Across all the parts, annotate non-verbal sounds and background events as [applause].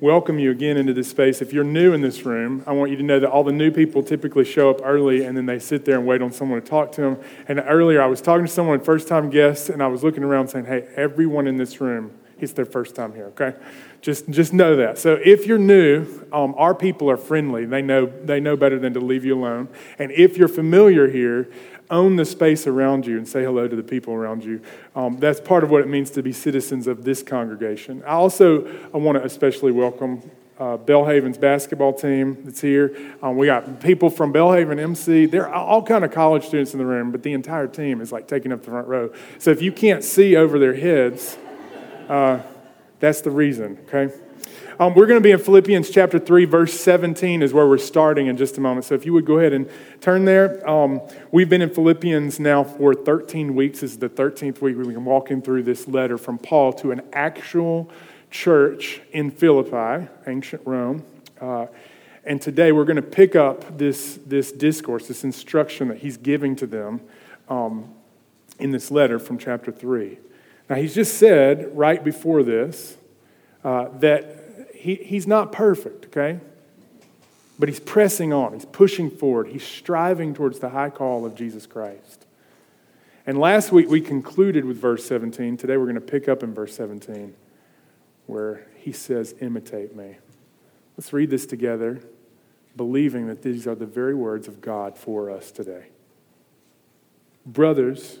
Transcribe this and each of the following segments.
welcome you again into this space. If you're new in this room, I want you to know that all the new people typically show up early and then they sit there and wait on someone to talk to them. And earlier I was talking to someone, first time guest, and I was looking around saying, hey, everyone in this room, it's their first time here, okay? Just, just know that. So if you're new, um, our people are friendly. They know, they know better than to leave you alone. And if you're familiar here, own the space around you and say hello to the people around you. Um, that's part of what it means to be citizens of this congregation. I also I want to especially welcome uh, Belhaven's basketball team that's here. Um, we got people from Belhaven MC. There are all kind of college students in the room, but the entire team is like taking up the front row. So if you can't see over their heads, uh, that's the reason, okay? Um, we're going to be in Philippians chapter 3, verse 17 is where we're starting in just a moment. So if you would go ahead and turn there. Um, we've been in Philippians now for 13 weeks. This is the 13th week we've been walking through this letter from Paul to an actual church in Philippi, ancient Rome. Uh, and today we're going to pick up this, this discourse, this instruction that he's giving to them um, in this letter from chapter 3. Now, he's just said right before this uh, that he, he's not perfect, okay? But he's pressing on, he's pushing forward, he's striving towards the high call of Jesus Christ. And last week we concluded with verse 17. Today we're going to pick up in verse 17 where he says, Imitate me. Let's read this together, believing that these are the very words of God for us today. Brothers,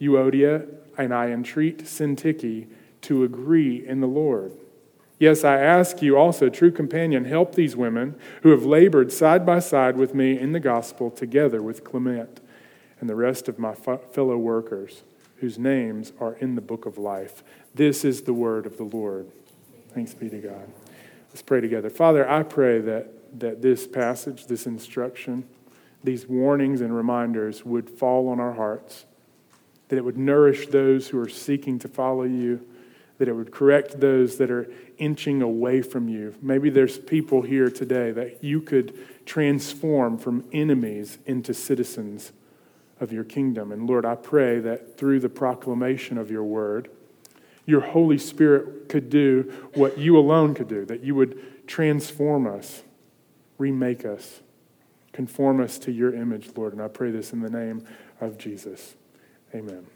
Euodia and I entreat Syntyche to agree in the Lord. Yes, I ask you also, true companion, help these women who have labored side by side with me in the gospel together with Clement and the rest of my fellow workers whose names are in the book of life. This is the word of the Lord. Thanks be to God. Let's pray together. Father, I pray that, that this passage, this instruction, these warnings and reminders would fall on our hearts, that it would nourish those who are seeking to follow you that it would correct those that are inching away from you. Maybe there's people here today that you could transform from enemies into citizens of your kingdom. And Lord, I pray that through the proclamation of your word, your Holy Spirit could do what you alone could do, that you would transform us, remake us, conform us to your image, Lord. And I pray this in the name of Jesus. Amen.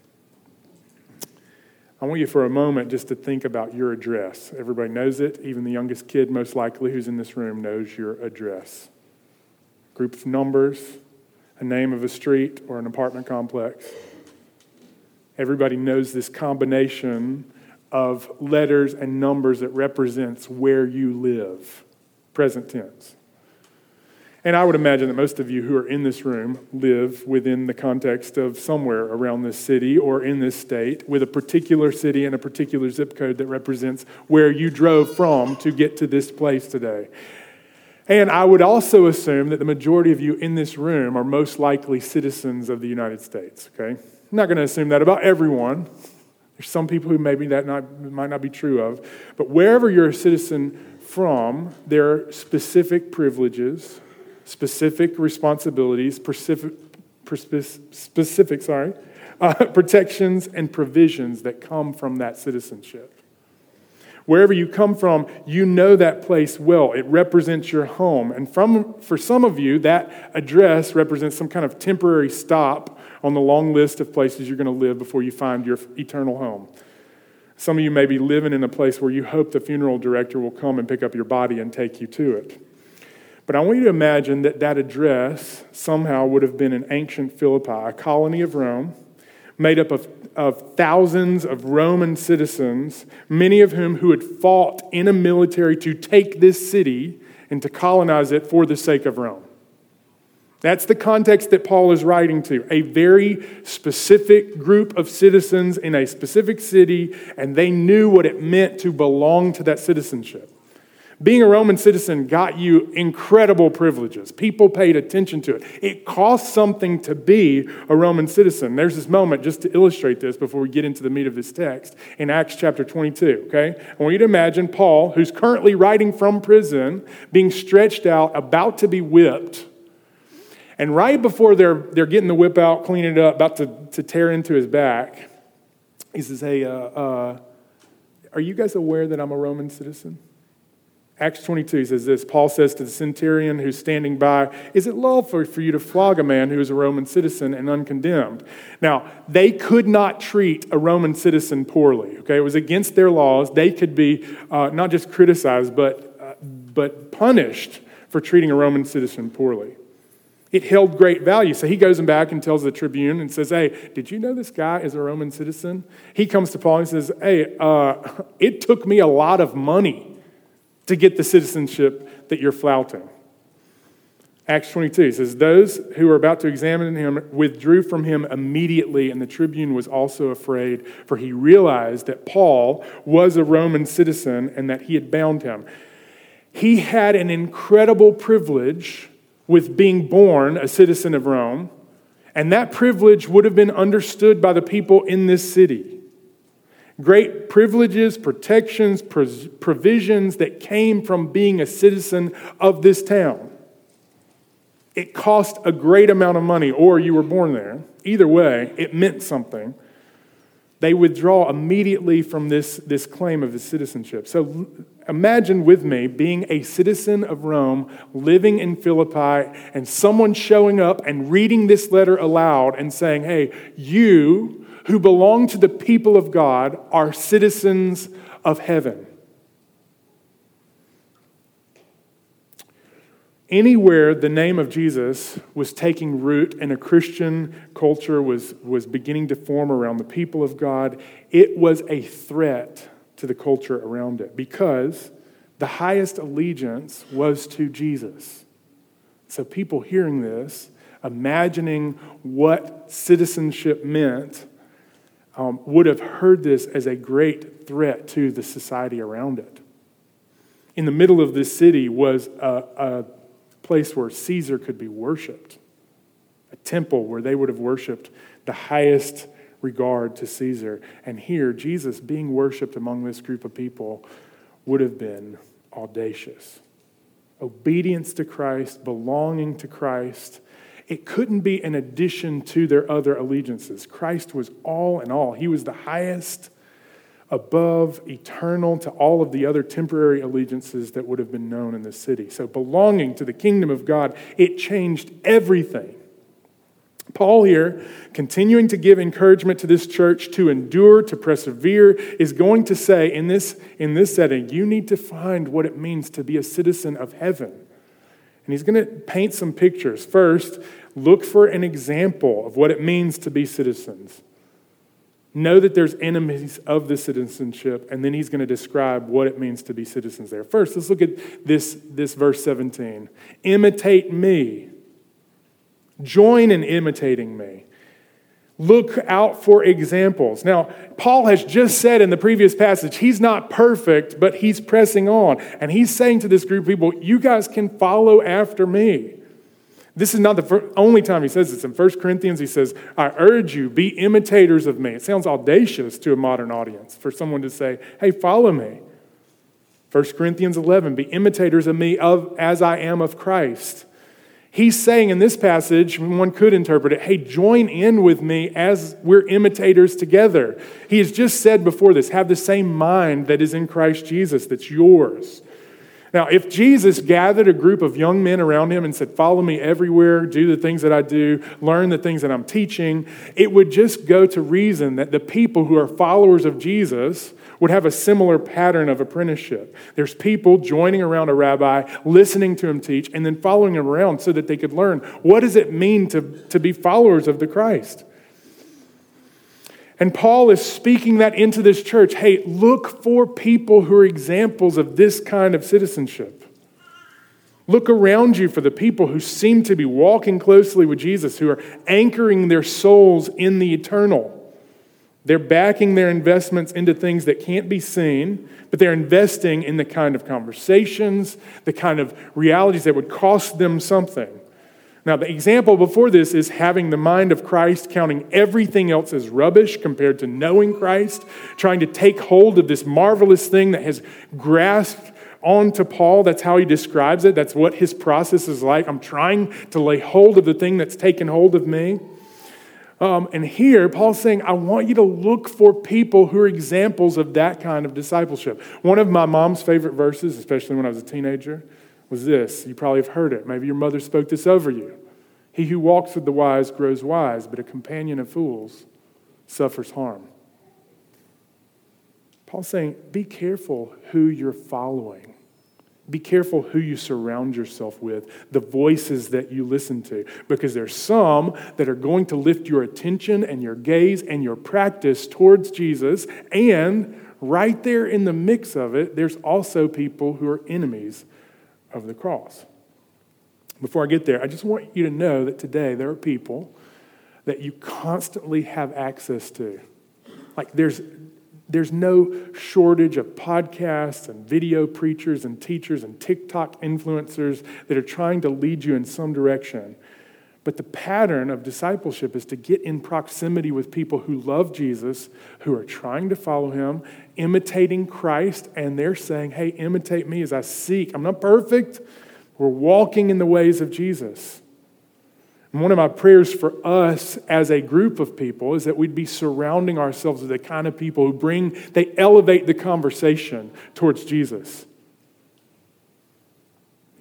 I want you for a moment just to think about your address. Everybody knows it. Even the youngest kid, most likely, who's in this room, knows your address. Group of numbers, a name of a street or an apartment complex. Everybody knows this combination of letters and numbers that represents where you live, present tense. And I would imagine that most of you who are in this room live within the context of somewhere around this city or in this state with a particular city and a particular zip code that represents where you drove from to get to this place today. And I would also assume that the majority of you in this room are most likely citizens of the United States, okay? I'm not going to assume that about everyone. There's some people who maybe that not, might not be true of. But wherever you're a citizen from, there are specific privileges specific responsibilities, specific, specific sorry, [laughs] uh, protections and provisions that come from that citizenship. Wherever you come from, you know that place well. It represents your home. And from, for some of you, that address represents some kind of temporary stop on the long list of places you're going to live before you find your eternal home. Some of you may be living in a place where you hope the funeral director will come and pick up your body and take you to it. But I want you to imagine that that address somehow would have been in ancient Philippi, a colony of Rome, made up of, of thousands of Roman citizens, many of whom who had fought in a military to take this city and to colonize it for the sake of Rome. That's the context that Paul is writing to a very specific group of citizens in a specific city, and they knew what it meant to belong to that citizenship. Being a Roman citizen got you incredible privileges. People paid attention to it. It cost something to be a Roman citizen. There's this moment, just to illustrate this before we get into the meat of this text, in Acts chapter 22, okay? I want you to imagine Paul, who's currently writing from prison, being stretched out, about to be whipped and right before they're, they're getting the whip out, cleaning it up, about to, to tear into his back, he says, Hey, uh, uh, are you guys aware that I'm a Roman citizen? Acts 22 says this Paul says to the centurion who's standing by, Is it lawful for you to flog a man who is a Roman citizen and uncondemned? Now, they could not treat a Roman citizen poorly, okay? It was against their laws. They could be uh, not just criticized, but, uh, but punished for treating a Roman citizen poorly it held great value. So he goes back and tells the tribune and says, Hey, did you know this guy is a Roman citizen? He comes to Paul and says, Hey, uh, [laughs] it took me a lot of money to get the citizenship that you're flouting. Acts 22 says, Those who were about to examine him withdrew from him immediately, and the tribune was also afraid, for he realized that Paul was a Roman citizen and that he had bound him. He had an incredible privilege with being born a citizen of Rome, and that privilege would have been understood by the people in this city. Great privileges, protections, provisions that came from being a citizen of this town. It cost a great amount of money, or you were born there. Either way, it meant something. They withdraw immediately from this, this claim of the citizenship. So Imagine with me being a citizen of Rome, living in Philippi, and someone showing up and reading this letter aloud and saying, Hey, you who belong to the people of God are citizens of heaven. Anywhere the name of Jesus was taking root and a Christian culture was, was beginning to form around the people of God, it was a threat to the culture around it because the highest allegiance was to Jesus. So, people hearing this, imagining what citizenship meant, um, would have heard this as a great threat to the society around it. In the middle of this city was a, a place where Caesar could be worshiped, a temple where they would have worshiped the highest regard to Caesar. And here, Jesus being worshiped among this group of people would have been audacious. Obedience to Christ, belonging to Christ, it couldn't be an addition to their other allegiances. Christ was all in all, He was the highest, above, eternal to all of the other temporary allegiances that would have been known in the city. So, belonging to the kingdom of God, it changed everything. Paul here, continuing to give encouragement to this church to endure, to persevere, is going to say in this, in this setting, you need to find what it means to be a citizen of heaven. And he's going to paint some pictures. First, look for an example of what it means to be citizens. Know that there's enemies of the citizenship, and then he's going to describe what it means to be citizens there. First, let's look at this, this verse 17. Imitate me Join in imitating me. Look out for examples. Now, Paul has just said in the previous passage, he's not perfect, but he's pressing on. And he's saying to this group of people, you guys can follow after me. This is not the only time he says this. In 1 Corinthians, he says, I urge you, be imitators of me. It sounds audacious to a modern audience for someone to say, hey, follow me. 1 Corinthians 11, be imitators of me of, as I am of Christ. He's saying in this passage, one could interpret it, hey, join in with me as we're imitators together. He has just said before this, have the same mind that is in Christ Jesus, that's yours. Now, if Jesus gathered a group of young men around him and said, Follow me everywhere, do the things that I do, learn the things that I'm teaching, it would just go to reason that the people who are followers of Jesus would have a similar pattern of apprenticeship. There's people joining around a rabbi, listening to him teach, and then following him around so that they could learn what does it mean to, to be followers of the Christ. And Paul is speaking that into this church. Hey, look for people who are examples of this kind of citizenship. Look around you for the people who seem to be walking closely with Jesus, who are anchoring their souls in the eternal. They're backing their investments into things that can't be seen, but they're investing in the kind of conversations, the kind of realities that would cost them something. Now, the example before this is having the mind of Christ, counting everything else as rubbish compared to knowing Christ, trying to take hold of this marvelous thing that has grasped onto Paul. That's how he describes it. That's what his process is like. I'm trying to lay hold of the thing that's taken hold of me. Um, and here, Paul's saying, I want you to look for people who are examples of that kind of discipleship. One of my mom's favorite verses, especially when I was a teenager, was this. You probably have heard it. Maybe your mother spoke this over you. He who walks with the wise grows wise, but a companion of fools suffers harm. Paul's saying, be careful who you're following. Be careful who you surround yourself with, the voices that you listen to, because there's some that are going to lift your attention and your gaze and your practice towards Jesus. And right there in the mix of it, there's also people who are enemies of the cross. Before I get there, I just want you to know that today there are people that you constantly have access to. Like there's there's no shortage of podcasts and video preachers and teachers and TikTok influencers that are trying to lead you in some direction. But the pattern of discipleship is to get in proximity with people who love Jesus, who are trying to follow him, imitating Christ, and they're saying, Hey, imitate me as I seek. I'm not perfect. We're walking in the ways of Jesus. And one of my prayers for us as a group of people is that we'd be surrounding ourselves with the kind of people who bring, they elevate the conversation towards Jesus.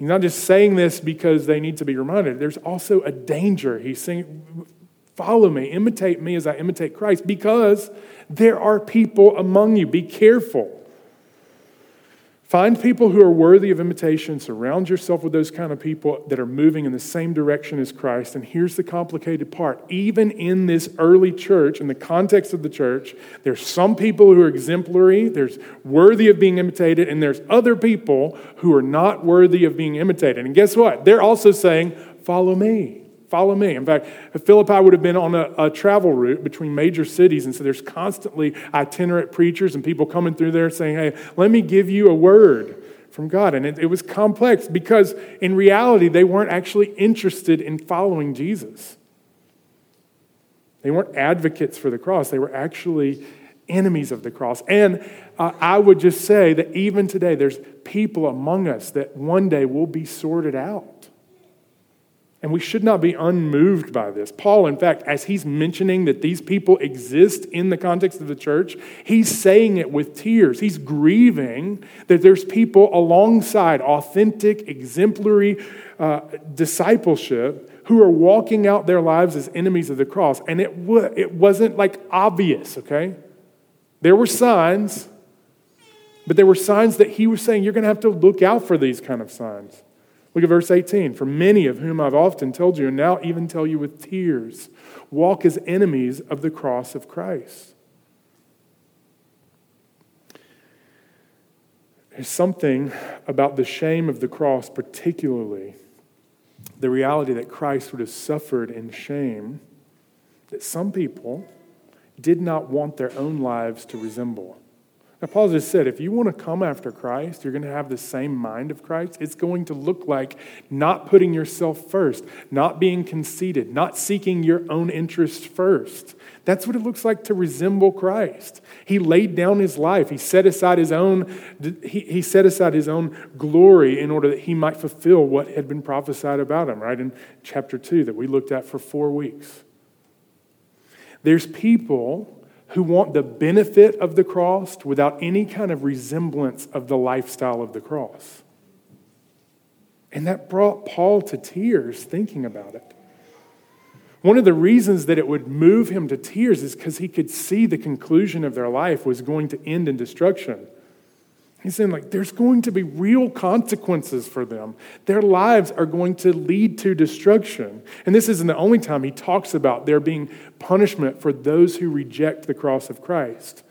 He's not just saying this because they need to be reminded. There's also a danger. He's saying, Follow me, imitate me as I imitate Christ, because there are people among you. Be careful. Find people who are worthy of imitation. Surround yourself with those kind of people that are moving in the same direction as Christ. And here's the complicated part. Even in this early church, in the context of the church, there's some people who are exemplary, there's worthy of being imitated, and there's other people who are not worthy of being imitated. And guess what? They're also saying, Follow me. Follow me. In fact, Philippi would have been on a, a, travel route between major cities, and so there's constantly itinerant preachers and people coming through there saying, Hey, let me give you a word from God. And it, it was complex because in reality, they weren't actually interested in following Jesus. They weren't advocates for the cross, they were actually enemies of the cross. And uh, I would just say that even today, there's people among us that one day will be sorted out. And we should not be unmoved by this. Paul, in fact, as he's mentioning that these people exist in the context of the church, he's saying it with tears. He's grieving that there's people alongside authentic, exemplary uh, discipleship who are walking out their lives as enemies of the cross. And it, w- it wasn't like obvious, okay? There were signs, but there were signs that he was saying you're going to have to look out for these kind of signs. Look at verse 18. For many of whom I've often told you, and now even tell you with tears, walk as enemies of the cross of Christ. There's something about the shame of the cross, particularly the reality that Christ would have suffered in shame, that some people did not want their own lives to resemble. Now, Paul just said if you want to come after Christ, you're going to have the same mind of Christ. It's going to look like not putting yourself first, not being conceited, not seeking your own interest first. That's what it looks like to resemble Christ. He laid down his life. He set aside his own, he, he set aside his own glory in order that he might fulfill what had been prophesied about him, right? In chapter 2 that we looked at for four weeks. There's people who want the benefit of the cross without any kind of resemblance of the lifestyle of the cross. And that brought Paul to tears thinking about it. One of the reasons that it would move him to tears is because he could see the conclusion of their life was going to end in destruction. He's saying, like, there's going to be real consequences for them. Their lives are going to lead to destruction. And this isn't the only time he talks about there being punishment for those who reject the cross of Christ.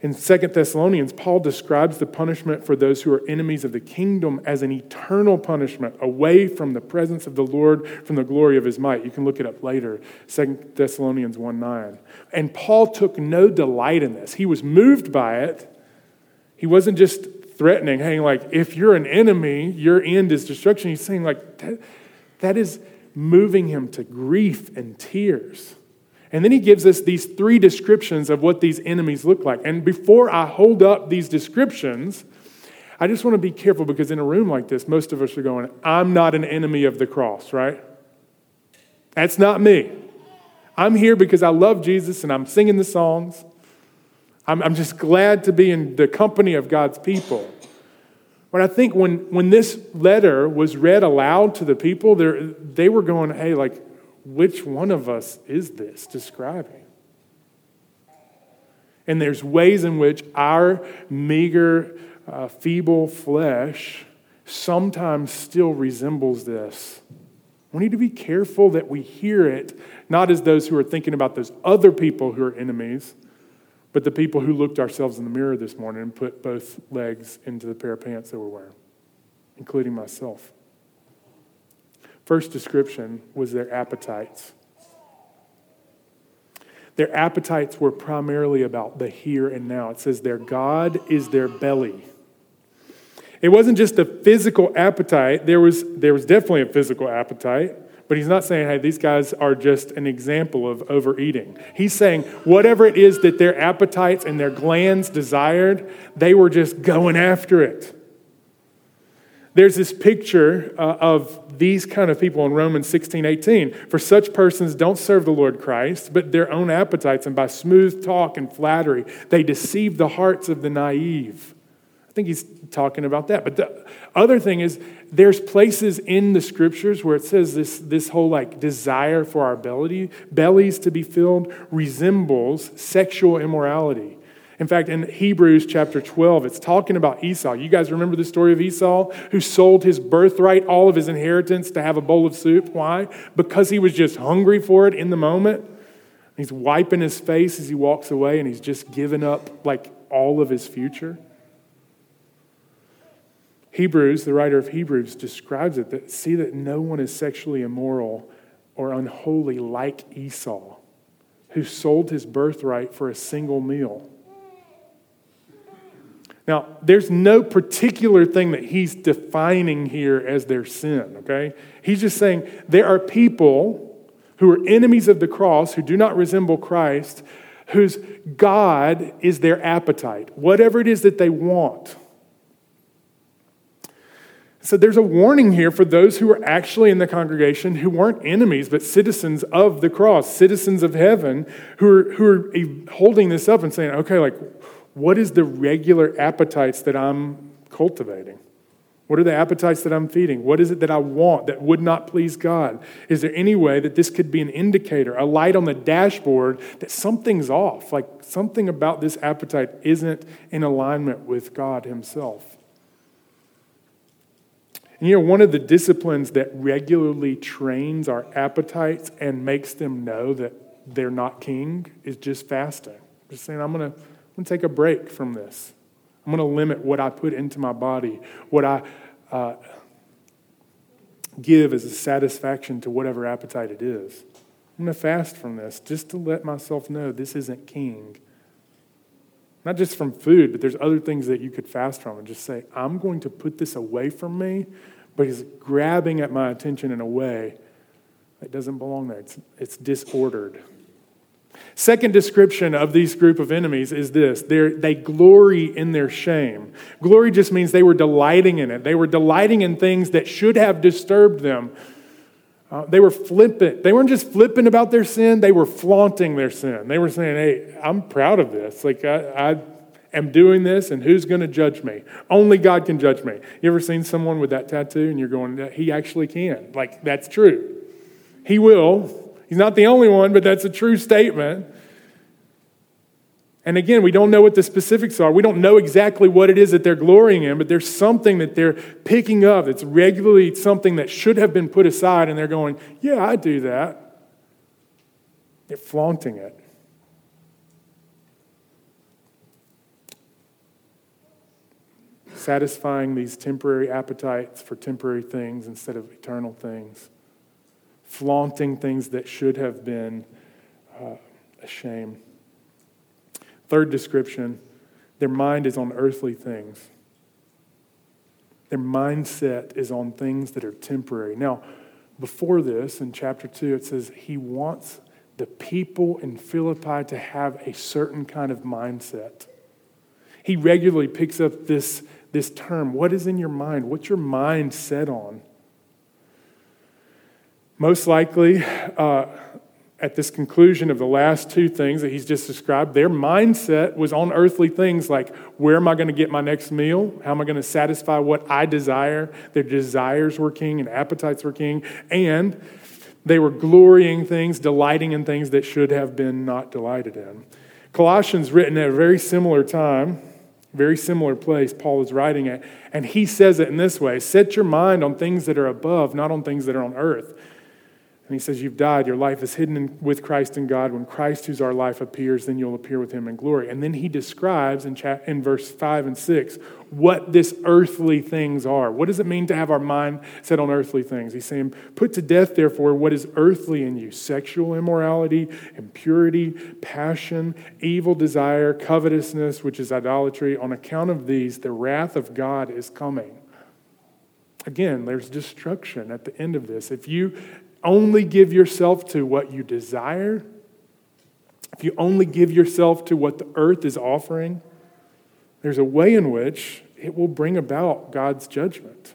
In 2 Thessalonians, Paul describes the punishment for those who are enemies of the kingdom as an eternal punishment away from the presence of the Lord, from the glory of his might. You can look it up later, 2 Thessalonians 1 9. And Paul took no delight in this. He was moved by it. He wasn't just threatening, hey, like, if you're an enemy, your end is destruction. He's saying, like, that, that is moving him to grief and tears. And then he gives us these three descriptions of what these enemies look like. And before I hold up these descriptions, I just want to be careful because in a room like this, most of us are going, I'm not an enemy of the cross, right? That's not me. I'm here because I love Jesus and I'm singing the songs. I'm, I'm just glad to be in the company of God's people. But I think when, when this letter was read aloud to the people, they were going, hey, like, which one of us is this describing? And there's ways in which our meager, uh, feeble flesh sometimes still resembles this. We need to be careful that we hear it, not as those who are thinking about those other people who are enemies, but the people who looked ourselves in the mirror this morning and put both legs into the pair of pants that we're wearing, including myself. First description was their appetites. Their appetites were primarily about the here and now. It says their God is their belly. It wasn't just a physical appetite, there was, there was definitely a physical appetite, but he's not saying, hey, these guys are just an example of overeating. He's saying, whatever it is that their appetites and their glands desired, they were just going after it. There's this picture uh, of these kind of people in Romans 16, 18. For such persons don't serve the Lord Christ, but their own appetites, and by smooth talk and flattery, they deceive the hearts of the naive. I think he's talking about that. But the other thing is, there's places in the scriptures where it says this, this whole like desire for our belly, bellies to be filled resembles sexual immorality. In fact, in Hebrews chapter 12, it's talking about Esau. You guys remember the story of Esau who sold his birthright, all of his inheritance, to have a bowl of soup? Why? Because he was just hungry for it in the moment. He's wiping his face as he walks away and he's just given up like all of his future. Hebrews, the writer of Hebrews, describes it that see that no one is sexually immoral or unholy like Esau, who sold his birthright for a single meal. Now, there's no particular thing that he's defining here as their sin, okay? He's just saying there are people who are enemies of the cross, who do not resemble Christ, whose God is their appetite, whatever it is that they want. So there's a warning here for those who are actually in the congregation who weren't enemies, but citizens of the cross, citizens of heaven, who are, who are holding this up and saying, okay, like, what is the regular appetites that I'm cultivating? What are the appetites that I'm feeding? What is it that I want that would not please God? Is there any way that this could be an indicator, a light on the dashboard that something's off? Like something about this appetite isn't in alignment with God Himself. And you know, one of the disciplines that regularly trains our appetites and makes them know that they're not king is just fasting. Just saying, I'm going to I'm to take a break from this. I'm going to limit what I put into my body, what I uh, give as a satisfaction to whatever appetite it is. I'm going to fast from this just to let myself know this isn't king. Not just from food, but there's other things that you could fast from and just say, I'm going to put this away from me, but it's grabbing at my attention in a way that doesn't belong there. It's, it's disordered. Second description of these group of enemies is this They're, they glory in their shame. Glory just means they were delighting in it, they were delighting in things that should have disturbed them. Uh, they were flippant. They weren't just flippant about their sin, they were flaunting their sin. They were saying, Hey, I'm proud of this. Like, I, I am doing this, and who's going to judge me? Only God can judge me. You ever seen someone with that tattoo and you're going, he actually can? Like, that's true. He will. He's not the only one, but that's a true statement. And again, we don't know what the specifics are. We don't know exactly what it is that they're glorying in, but there's something that they're picking up that's regularly something that should have been put aside, and they're going, Yeah, I do that. They're flaunting it. Satisfying these temporary appetites for temporary things instead of eternal things. Flaunting things that should have been uh, a shame. Third description their mind is on earthly things. Their mindset is on things that are temporary. Now, before this, in chapter 2, it says he wants the people in Philippi to have a certain kind of mindset. He regularly picks up this, this term. What is in your mind? What's your mind set on? Most likely, uh, at this conclusion of the last two things that he's just described, their mindset was on earthly things like where am I going to get my next meal? How am I going to satisfy what I desire? Their desires were king and appetites were king. And they were glorying things, delighting in things that should have been not delighted in. Colossians, written at a very similar time, very similar place, Paul is writing it, and he says it in this way Set your mind on things that are above, not on things that are on earth. And he says, You've died. Your life is hidden in, with Christ in God. When Christ, who's our life, appears, then you'll appear with him in glory. And then he describes in, chat, in verse 5 and 6 what this earthly things are. What does it mean to have our mind set on earthly things? He's saying, Put to death, therefore, what is earthly in you sexual immorality, impurity, passion, evil desire, covetousness, which is idolatry. On account of these, the wrath of God is coming. Again, there's destruction at the end of this. If you only give yourself to what you desire, if you only give yourself to what the earth is offering, there's a way in which it will bring about God's judgment.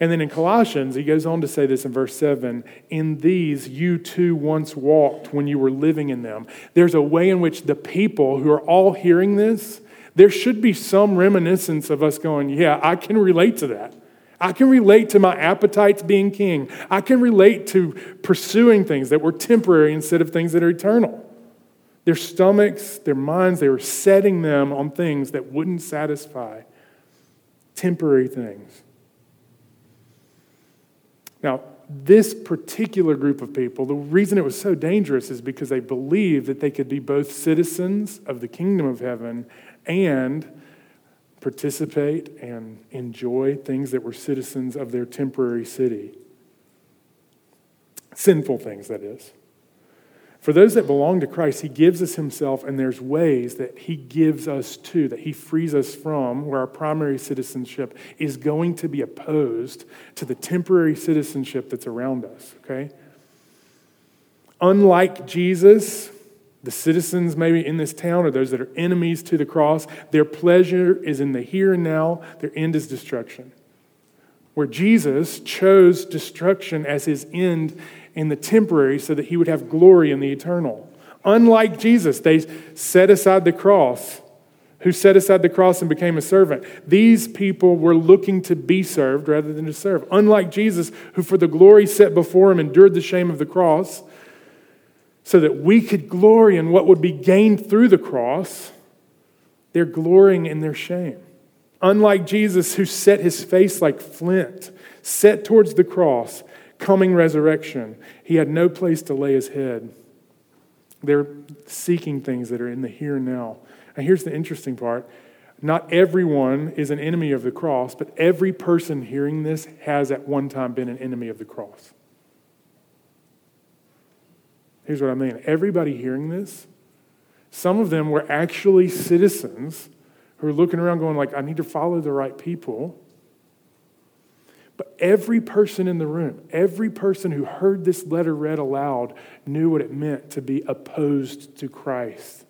And then in Colossians, he goes on to say this in verse 7 In these you too once walked when you were living in them. There's a way in which the people who are all hearing this, there should be some reminiscence of us going, Yeah, I can relate to that. I can relate to my appetites being king. I can relate to pursuing things that were temporary instead of things that are eternal. Their stomachs, their minds, they were setting them on things that wouldn't satisfy, temporary things. Now, this particular group of people, the reason it was so dangerous is because they believed that they could be both citizens of the kingdom of heaven and participate and enjoy things that were citizens of their temporary city. Sinful things, that is. For those that belong to Christ, He gives us Himself, and there's ways that He gives us to, that He frees us from, where our primary citizenship is going to be opposed to the temporary citizenship that's around us, okay? Unlike Jesus, the citizens, maybe in this town, or those that are enemies to the cross, their pleasure is in the here and now, their end is destruction. Where Jesus chose destruction as his end in the temporary so that he would have glory in the eternal. Unlike Jesus, they set aside the cross. Who set aside the cross and became a servant? These people were looking to be served rather than to serve. Unlike Jesus, who for the glory set before him endured the shame of the cross, so that we could glory in what would be gained through the cross, they're glorying in their shame. Unlike Jesus, who set his face like flint, set towards the cross, coming resurrection, he had no place to lay his head. They're seeking things that are in the here and now. And here's the interesting part not everyone is an enemy of the cross, but every person hearing this has at one time been an enemy of the cross. Here's what I mean everybody hearing this, some of them were actually citizens who are looking around going like, I need to follow the right people. But every person in the room, every person who heard this letter read aloud knew what it meant to be opposed to Christ.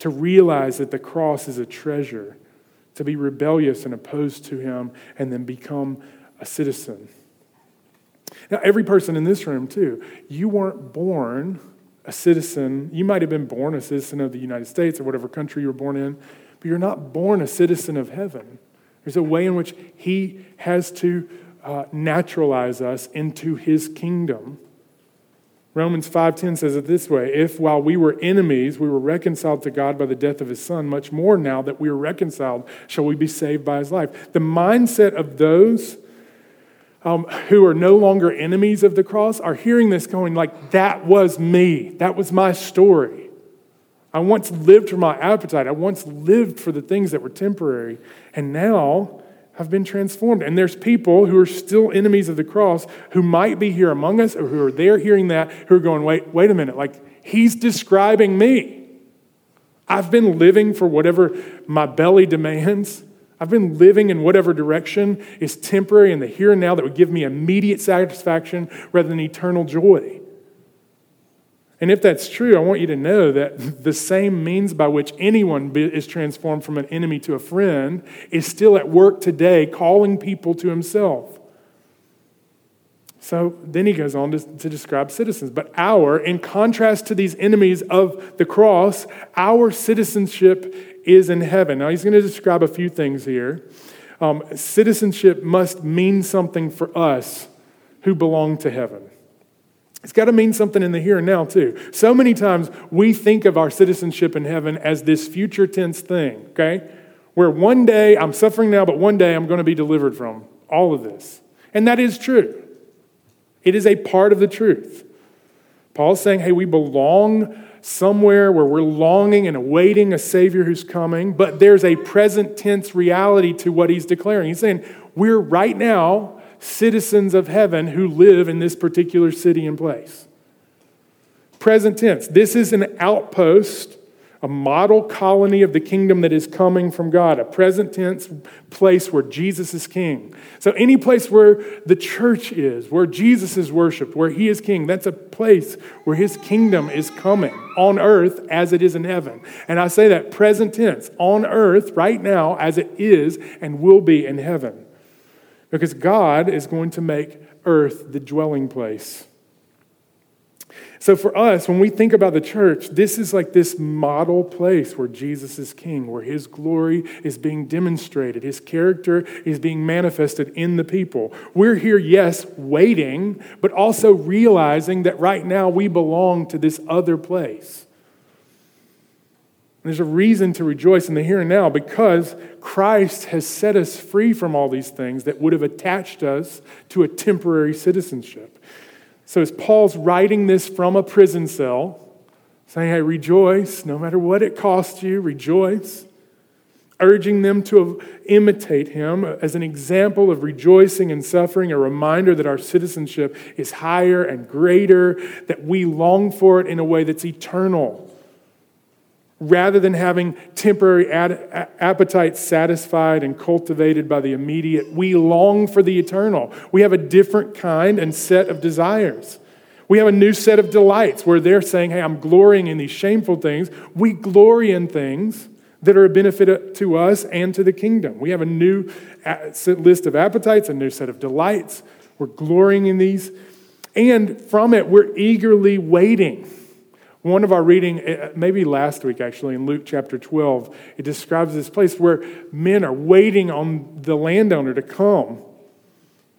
To realize that the cross is a treasure, to be rebellious and opposed to him, and then become a citizen. Now, every person in this room, too, you weren't born a citizen. You might have been born a citizen of the United States or whatever country you were born in, but you're not born a citizen of heaven. There's a way in which He has to uh, naturalize us into His kingdom. Romans 5:10 says it this way, if while we were enemies we were reconciled to God by the death of his son, much more now that we are reconciled shall we be saved by his life. The mindset of those um, who are no longer enemies of the cross are hearing this going like that was me. That was my story. I once lived for my appetite. I once lived for the things that were temporary, and now have been transformed. And there's people who are still enemies of the cross who might be here among us or who are there hearing that who are going, wait, wait a minute, like he's describing me. I've been living for whatever my belly demands. I've been living in whatever direction is temporary in the here and now that would give me immediate satisfaction rather than eternal joy. And if that's true, I want you to know that [laughs] the same means by which anyone is transformed from an enemy to a friend is still at work today, calling people to himself. So then he goes on to, to, describe citizens. But our, in contrast to these enemies of the cross, our citizenship is in heaven. Now he's going to describe a few things here. Um, citizenship must mean something for us who belong to heaven. It's got to mean something in the here and now, too. So many times we think of our citizenship in heaven as this future tense thing, okay? Where one day I'm suffering now, but one day I'm going to be delivered from all of this. And that is true. It is a part of the truth. Paul's saying, hey, we belong somewhere where we're longing and awaiting a Savior who's coming, but there's a present tense reality to what he's declaring. He's saying, we're right now citizens of heaven who live in this particular city and place. Present tense. This is an outpost, a model colony of the kingdom that is coming from God, a present tense place where Jesus is king. So, any place where the church is, where Jesus is worshiped, where he is king, that's a place where his kingdom is coming on earth as it is in heaven. And I say that present tense, on earth right now as it is and will be in heaven because God is going to make earth the dwelling place. So, for us, when we think about the church, this is like this model place where Jesus is king, where his glory is being demonstrated, his character is being manifested in the people. We're here, yes, waiting, but also realizing that right now we belong to this other place. There's a reason to rejoice in the here and now because Christ has set us free from all these things that would have attached us to a temporary citizenship. So, as Paul's writing this from a prison cell, saying, Hey, rejoice, no matter what it costs you, rejoice, urging them to imitate him as an example of rejoicing and suffering, a reminder that our citizenship is higher and greater, that we long for it in a way that's eternal rather than having temporary ad- appetites satisfied and cultivated by the immediate, we long for the eternal. We have a different kind and set of desires. We have a new set of delights where they're saying, Hey, I'm glorying in these shameful things. We glory in things that are a benefit to us and to the kingdom. We have a new list of appetites, a new set of delights. We're glorying in these. And from it, we're eagerly waiting one of our reading, eh, maybe last week actually, in Luke chapter 12, it describes this place where men are waiting on the landowner to come,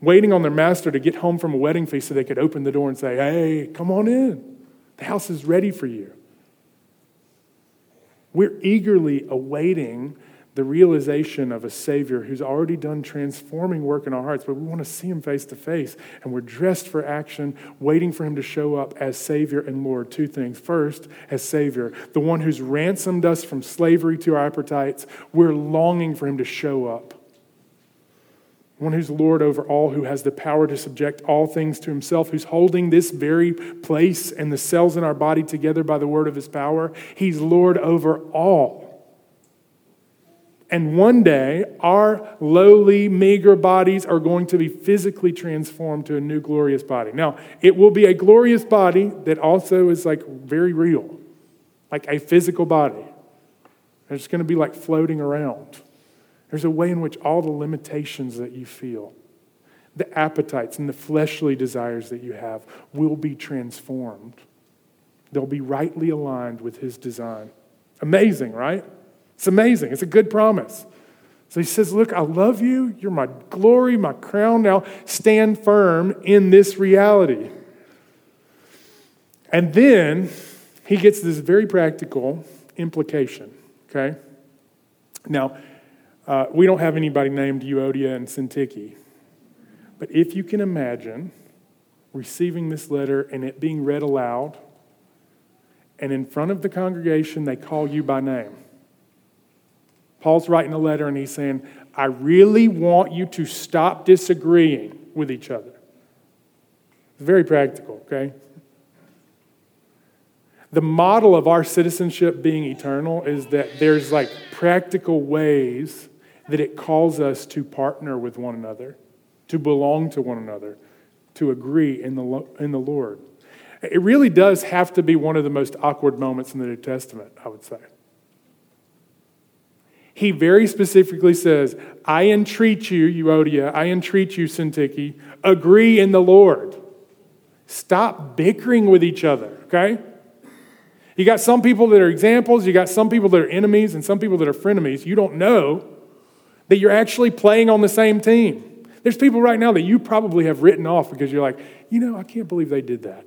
waiting on their master to get home from a wedding feast so they could open the door and say, Hey, come on in. The house is ready for you. We're eagerly awaiting the realization of a Savior who's already done transforming work in our hearts, but we want to see Him face to face. And we're dressed for action, waiting for Him to show up as Savior and Lord. Two things. First, as Savior, the one who's ransomed us from slavery to our appetites, we're longing for Him to show up. One who's Lord over all, who has the power to subject all things to himself, who's holding this very place and the cells in our body together by the word of his power. He's Lord over all. And one day, our lowly, meager bodies are going to be physically transformed to a new glorious body. Now, it will be a glorious body that also is like very real, like a physical body. It's going to be like floating around. There's a way in which all the limitations that you feel, the appetites and the fleshly desires that you have, will be transformed. they'll be rightly aligned with his design. Amazing, right? It's amazing. It's a good promise. So he says, Look, I love you. You're my glory, my crown. Now stand firm in this reality. And then he gets this very practical implication, okay? Now, uh, we don't have anybody named Euodia and Syntyche, but if you can imagine receiving this letter and it being read aloud, and in front of the congregation, they call you by name. Paul's writing a letter and he's saying, I really want you to stop disagreeing with each other. It's very practical, okay? The model of our citizenship being eternal is that there's like practical ways that it calls us to partner with one another, to belong to one another, to agree in the, in the Lord. It really does have to be one of the most awkward moments in the New Testament, I would say. He very specifically says, I entreat you, Euodia, I entreat you, Syntyche, agree in the Lord. Stop bickering with each other, okay? You got some people that are examples, you got some people that are enemies, and some people that are frenemies. You don't know that you're actually playing on the same team. There's people right now that you probably have written off because you're like, you know, I can't believe they did that.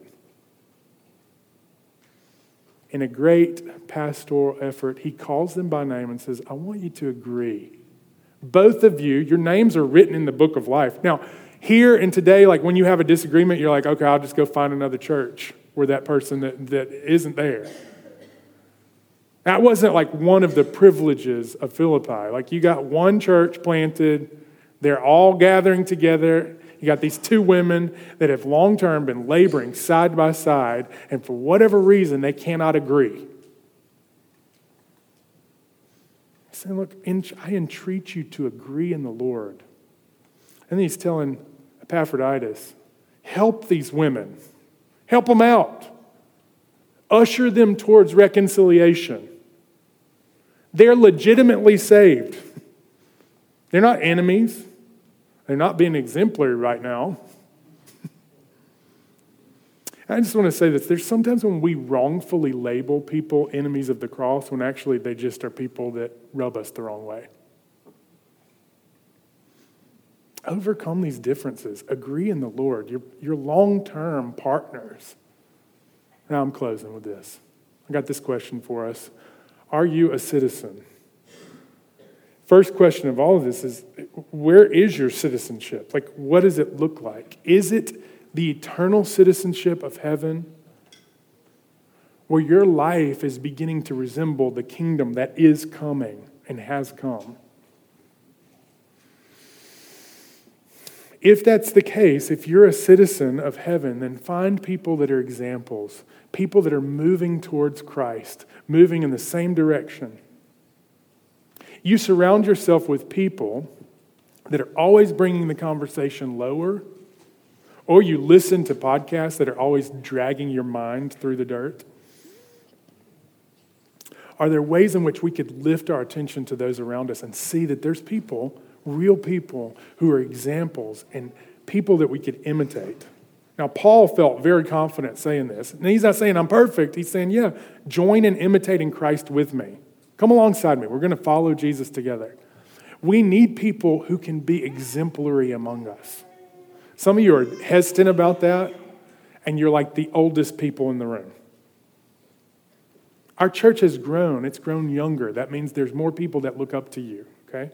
In a great pastoral effort, he calls them by name and says, I want you to agree. Both of you, your names are written in the book of life. Now, here and today, like when you have a disagreement, you're like, okay, I'll just go find another church where that person that, that isn't there. That wasn't like one of the privileges of Philippi. Like you got one church planted, they're all gathering together. You got these two women that have long term been laboring side by side, and for whatever reason, they cannot agree. He's saying, Look, I entreat you to agree in the Lord. And he's telling Epaphroditus, help these women, help them out, usher them towards reconciliation. They're legitimately saved. They're not enemies. They're not being exemplary right now. [laughs] I just want to say this. There's sometimes when we wrongfully label people enemies of the cross when actually they just are people that rub us the wrong way. Overcome these differences. Agree in the Lord. Your, your long term partners. Now I'm closing with this. I got this question for us are you a citizen? First question of all of this is where is your citizenship? Like, what does it look like? Is it the eternal citizenship of heaven? Where your life is beginning to resemble the kingdom that is coming and has come. If that's the case, if you're a citizen of heaven, then find people that are examples, people that are moving towards Christ, moving in the same direction. You surround yourself with people that are always bringing the conversation lower, or you listen to podcasts that are always dragging your mind through the dirt. Are there ways in which we could lift our attention to those around us and see that there's people, real people, who are examples and people that we could imitate? Now, Paul felt very confident saying this. And he's not saying I'm perfect. He's saying, yeah, join in imitating Christ with me. Come alongside me. We're going to follow Jesus together. We need people who can be exemplary among us. Some of you are hesitant about that, and you're like the oldest people in the room. Our church has grown, it's grown younger. That means there's more people that look up to you, okay?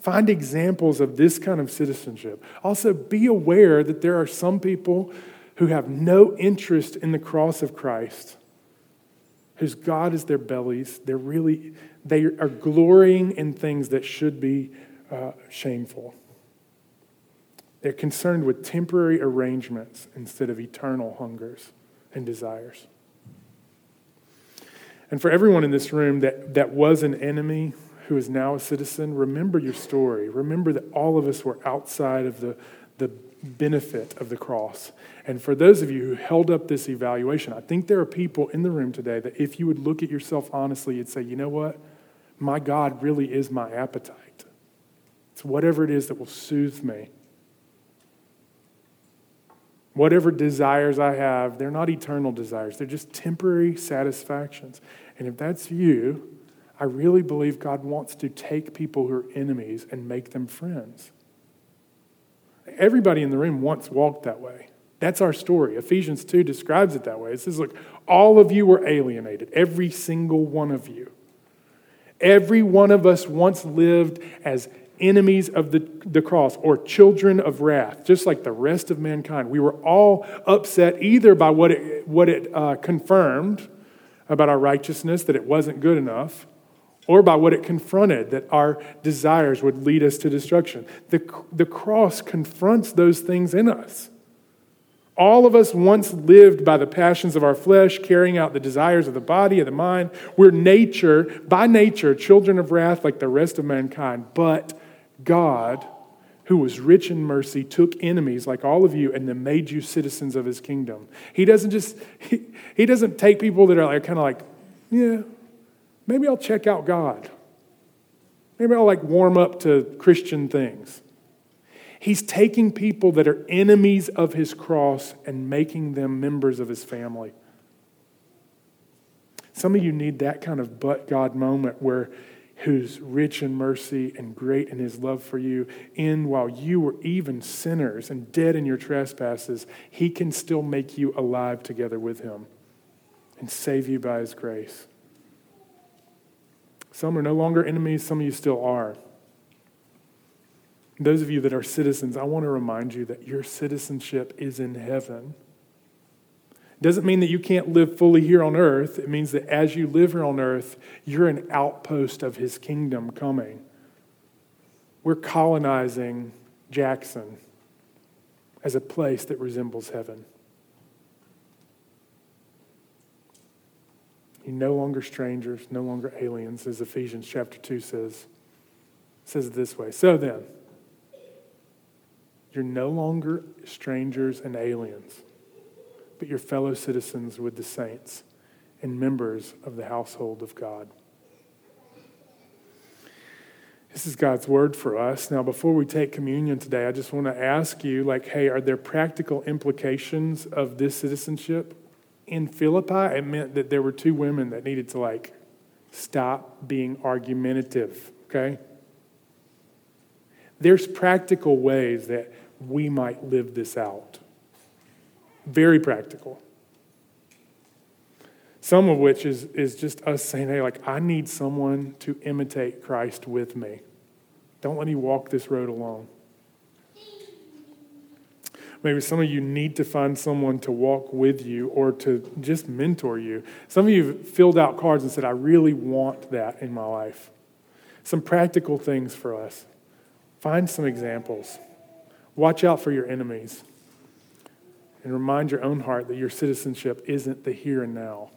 Find examples of this kind of citizenship. Also, be aware that there are some people who have no interest in the cross of Christ, whose God is their bellies. They're really, they are glorying in things that should be uh, shameful. They're concerned with temporary arrangements instead of eternal hungers and desires. And for everyone in this room that, that was an enemy who is now a citizen, remember your story. Remember that all of us were outside of the, the benefit of the cross. And for those of you who held up this evaluation, I think there are people in the room today that if you would look at yourself honestly, you'd say, you know what? My God really is my appetite. It's whatever it is that will soothe me. Whatever desires I have, they're not eternal desires, they're just temporary satisfactions. And if that's you, I really believe God wants to take people who are enemies and make them friends. Everybody in the room once walked that way. That's our story. Ephesians 2 describes it that way. It says, Look, all of you were alienated, every single one of you. Every one of us once lived as enemies of the, the cross or children of wrath, just like the rest of mankind. We were all upset either by what it, what it uh, confirmed about our righteousness, that it wasn't good enough, or by what it confronted, that our desires would lead us to destruction. The, the cross confronts those things in us. All of us once lived by the passions of our flesh, carrying out the desires of the body, of the mind. We're nature, by nature, children of wrath like the rest of mankind. But God, who was rich in mercy, took enemies like all of you and then made you citizens of his kingdom. He doesn't just, he, he doesn't take people that are like, kind of like, yeah, maybe I'll check out God. Maybe I'll like warm up to Christian things. He's taking people that are enemies of his cross and making them members of his family. Some of you need that kind of but God moment where who's rich in mercy and great in his love for you, in while you were even sinners and dead in your trespasses, he can still make you alive together with him and save you by his grace. Some are no longer enemies, some of you still are. Those of you that are citizens, I want to remind you that your citizenship is in heaven. It doesn't mean that you can't live fully here on earth. It means that as you live here on earth, you're an outpost of his kingdom coming. We're colonizing Jackson as a place that resembles heaven. You're no longer strangers, no longer aliens, as Ephesians chapter 2 says. Says it this way. So then, you're no longer strangers and aliens, but you're fellow citizens with the saints and members of the household of God. This is God's word for us. Now, before we take communion today, I just want to ask you like, hey, are there practical implications of this citizenship? In Philippi, it meant that there were two women that needed to like stop being argumentative, okay? There's practical ways that we might live this out. Very practical. Some of which is, is just us saying, hey, like, I need someone to imitate Christ with me. Don't let me walk this road alone. Maybe some of you need to find someone to walk with you or to just mentor you. Some of you have filled out cards and said, I really want that in my life. Some practical things for us. Find some examples. Watch out for your enemies. And remind your own heart that your citizenship isn't the here and now.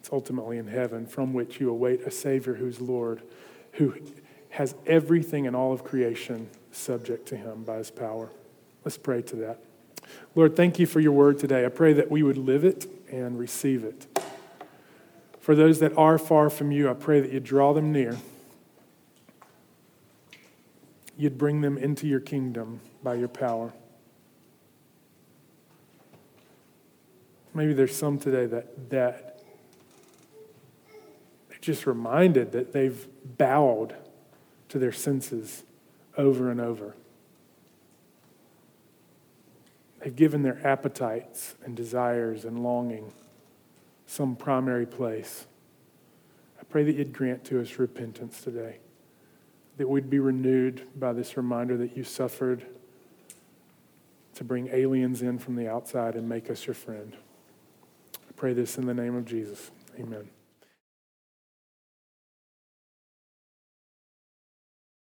It's ultimately in heaven, from which you await a Savior who's Lord, who has everything in all of creation subject to him by his power. Let's pray to that. Lord, thank you for your word today. I pray that we would live it and receive it. For those that are far from you, I pray that you draw them near you'd bring them into your kingdom by your power. Maybe there's some today that, that they're just reminded that they've bowed to their senses over and over. They've given their appetites and desires and longing some primary place. I pray that you'd grant to us repentance today that we'd be renewed by this reminder that you suffered to bring aliens in from the outside and make us your friend. I pray this in the name of Jesus. Amen.